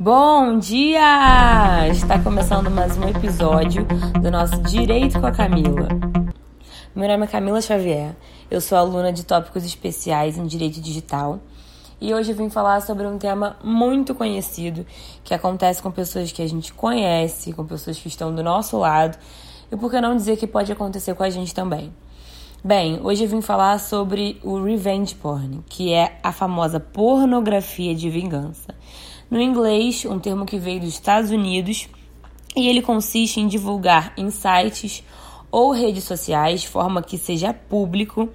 Bom dia! Está começando mais um episódio do nosso Direito com a Camila. Meu nome é Camila Xavier, eu sou aluna de tópicos especiais em Direito Digital e hoje eu vim falar sobre um tema muito conhecido que acontece com pessoas que a gente conhece, com pessoas que estão do nosso lado e por que não dizer que pode acontecer com a gente também. Bem, hoje eu vim falar sobre o revenge porn, que é a famosa pornografia de vingança. No inglês, um termo que veio dos Estados Unidos, e ele consiste em divulgar em sites ou redes sociais, de forma que seja público,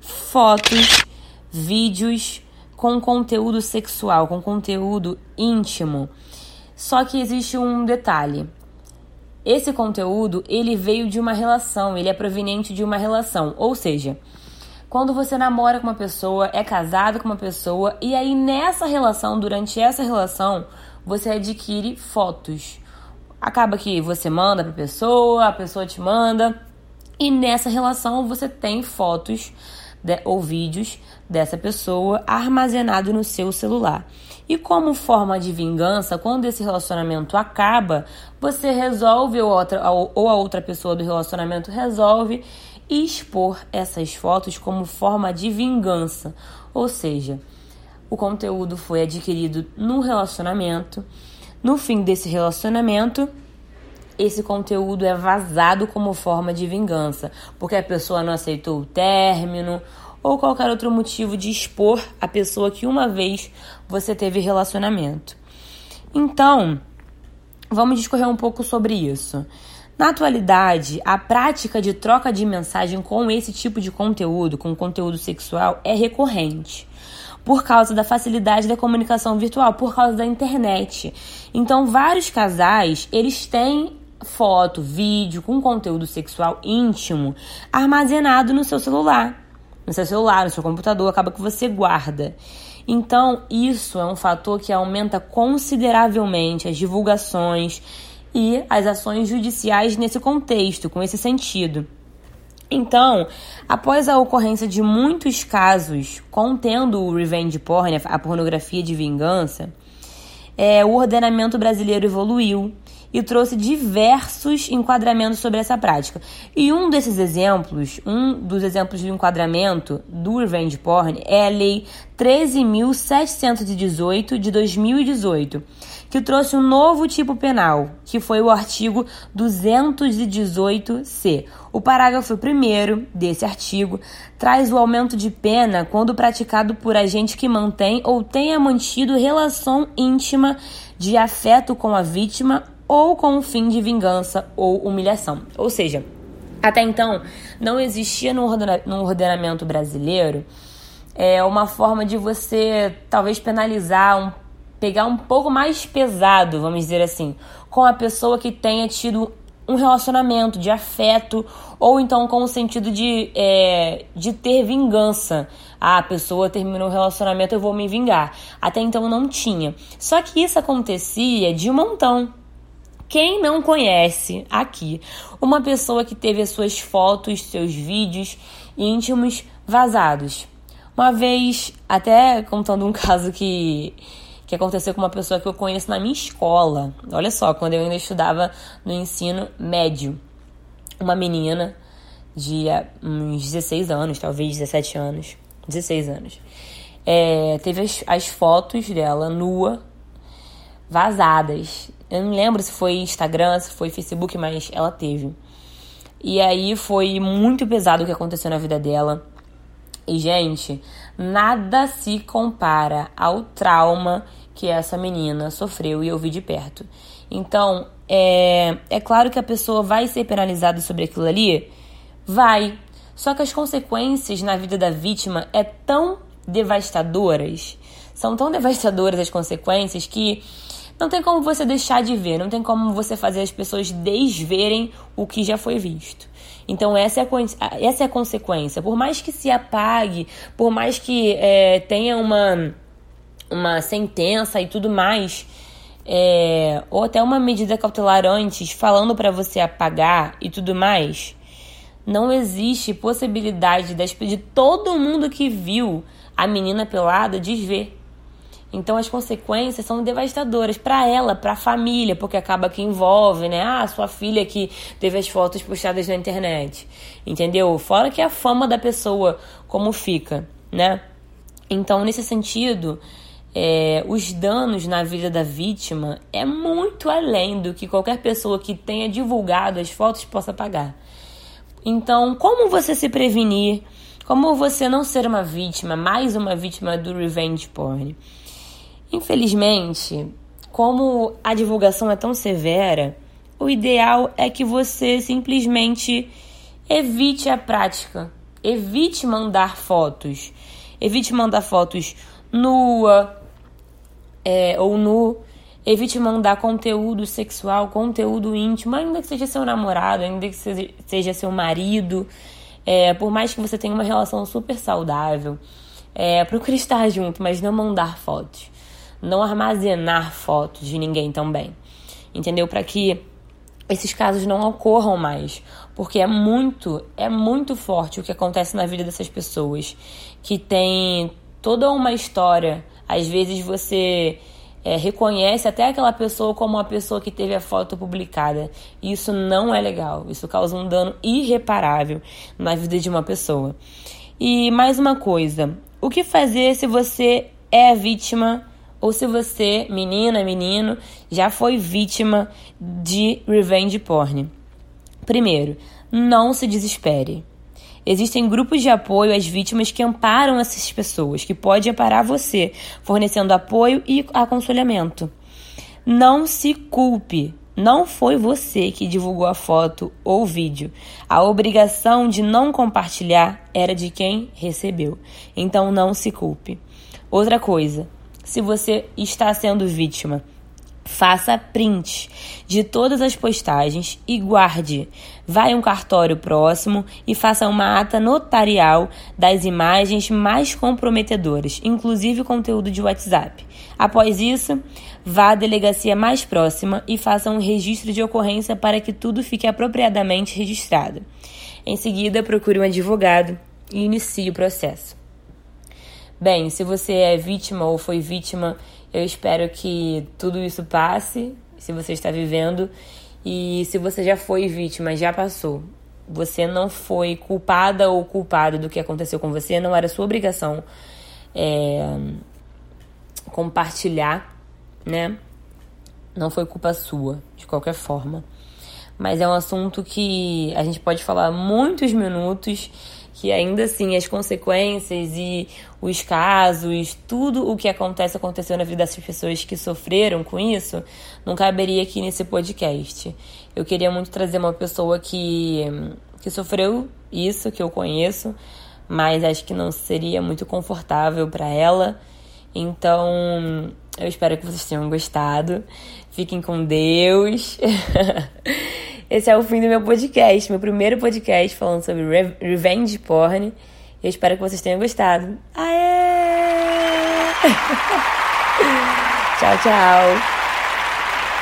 fotos, vídeos com conteúdo sexual, com conteúdo íntimo. Só que existe um detalhe. Esse conteúdo, ele veio de uma relação, ele é proveniente de uma relação, ou seja, quando você namora com uma pessoa, é casado com uma pessoa e aí nessa relação, durante essa relação, você adquire fotos. Acaba que você manda para pessoa, a pessoa te manda e nessa relação você tem fotos de, ou vídeos dessa pessoa armazenado no seu celular. E como forma de vingança, quando esse relacionamento acaba, você resolve ou, outra, ou a outra pessoa do relacionamento resolve expor essas fotos como forma de vingança. Ou seja, o conteúdo foi adquirido no relacionamento. No fim desse relacionamento, esse conteúdo é vazado como forma de vingança, porque a pessoa não aceitou o término ou qualquer outro motivo de expor a pessoa que uma vez você teve relacionamento. Então, vamos discorrer um pouco sobre isso. Na atualidade, a prática de troca de mensagem com esse tipo de conteúdo, com conteúdo sexual, é recorrente por causa da facilidade da comunicação virtual, por causa da internet. Então, vários casais, eles têm foto, vídeo com conteúdo sexual íntimo armazenado no seu celular no seu celular, no seu computador, acaba que você guarda. Então, isso é um fator que aumenta consideravelmente as divulgações e as ações judiciais nesse contexto, com esse sentido. Então, após a ocorrência de muitos casos contendo o revenge porn, a pornografia de vingança, é, o ordenamento brasileiro evoluiu e trouxe diversos enquadramentos sobre essa prática. E um desses exemplos, um dos exemplos de enquadramento do revenge porn é a Lei 13.718 de 2018, que trouxe um novo tipo penal, que foi o artigo 218-C. O parágrafo 1 desse artigo traz o aumento de pena quando praticado por agente que mantém ou tenha mantido relação íntima de afeto com a vítima ou com o fim de vingança ou humilhação. Ou seja, até então não existia no ordenamento brasileiro é, uma forma de você talvez penalizar, um, pegar um pouco mais pesado, vamos dizer assim, com a pessoa que tenha tido um relacionamento de afeto ou então com o sentido de, é, de ter vingança. Ah, a pessoa terminou o relacionamento, eu vou me vingar. Até então não tinha. Só que isso acontecia de um montão. Quem não conhece aqui uma pessoa que teve as suas fotos, seus vídeos íntimos vazados? Uma vez, até contando um caso que, que aconteceu com uma pessoa que eu conheço na minha escola. Olha só, quando eu ainda estudava no ensino médio. Uma menina de eh, uns 16 anos, talvez 17 anos, 16 anos. É, teve as, as fotos dela nua, vazadas eu não lembro se foi Instagram, se foi Facebook, mas ela teve. E aí foi muito pesado o que aconteceu na vida dela. E, gente, nada se compara ao trauma que essa menina sofreu e eu vi de perto. Então, é, é claro que a pessoa vai ser penalizada sobre aquilo ali? Vai. Só que as consequências na vida da vítima é tão devastadoras, são tão devastadoras as consequências que não tem como você deixar de ver, não tem como você fazer as pessoas desverem o que já foi visto. Então, essa é a, essa é a consequência. Por mais que se apague, por mais que é, tenha uma, uma sentença e tudo mais, é, ou até uma medida cautelar antes, falando para você apagar e tudo mais, não existe possibilidade de todo mundo que viu a menina pelada desver. Então as consequências são devastadoras para ela, para a família, porque acaba que envolve, né? Ah, sua filha que teve as fotos postadas na internet. Entendeu? Fora que a fama da pessoa como fica, né? Então, nesse sentido, é, os danos na vida da vítima é muito além do que qualquer pessoa que tenha divulgado as fotos possa pagar. Então, como você se prevenir? Como você não ser uma vítima, mais uma vítima do revenge porn? Infelizmente, como a divulgação é tão severa, o ideal é que você simplesmente evite a prática, evite mandar fotos, evite mandar fotos nua é, ou nu, evite mandar conteúdo sexual, conteúdo íntimo, ainda que seja seu namorado, ainda que seja seu marido, é, por mais que você tenha uma relação super saudável, é, procure estar junto, mas não mandar fotos não armazenar fotos de ninguém também. Entendeu? Para que esses casos não ocorram mais, porque é muito, é muito forte o que acontece na vida dessas pessoas que tem toda uma história. Às vezes você é, reconhece até aquela pessoa como a pessoa que teve a foto publicada. Isso não é legal. Isso causa um dano irreparável na vida de uma pessoa. E mais uma coisa: o que fazer se você é vítima ou se você, menina, menino, já foi vítima de revenge porn. Primeiro, não se desespere. Existem grupos de apoio às vítimas que amparam essas pessoas, que podem amparar você, fornecendo apoio e aconselhamento. Não se culpe. Não foi você que divulgou a foto ou vídeo. A obrigação de não compartilhar era de quem recebeu. Então não se culpe. Outra coisa, se você está sendo vítima. Faça print de todas as postagens e guarde. Vai a um cartório próximo e faça uma ata notarial das imagens mais comprometedoras, inclusive conteúdo de WhatsApp. Após isso, vá à delegacia mais próxima e faça um registro de ocorrência para que tudo fique apropriadamente registrado. Em seguida, procure um advogado e inicie o processo. Bem, se você é vítima ou foi vítima, eu espero que tudo isso passe, se você está vivendo. E se você já foi vítima, já passou. Você não foi culpada ou culpado do que aconteceu com você, não era sua obrigação é, compartilhar, né? Não foi culpa sua, de qualquer forma. Mas é um assunto que a gente pode falar muitos minutos que ainda assim as consequências e os casos, tudo o que acontece aconteceu na vida dessas pessoas que sofreram com isso, não caberia aqui nesse podcast. Eu queria muito trazer uma pessoa que que sofreu isso que eu conheço, mas acho que não seria muito confortável para ela. Então, eu espero que vocês tenham gostado. Fiquem com Deus. Esse é o fim do meu podcast, meu primeiro podcast falando sobre re revenge porn. Eu espero que vocês tenham gostado. Aê! tchau, tchau.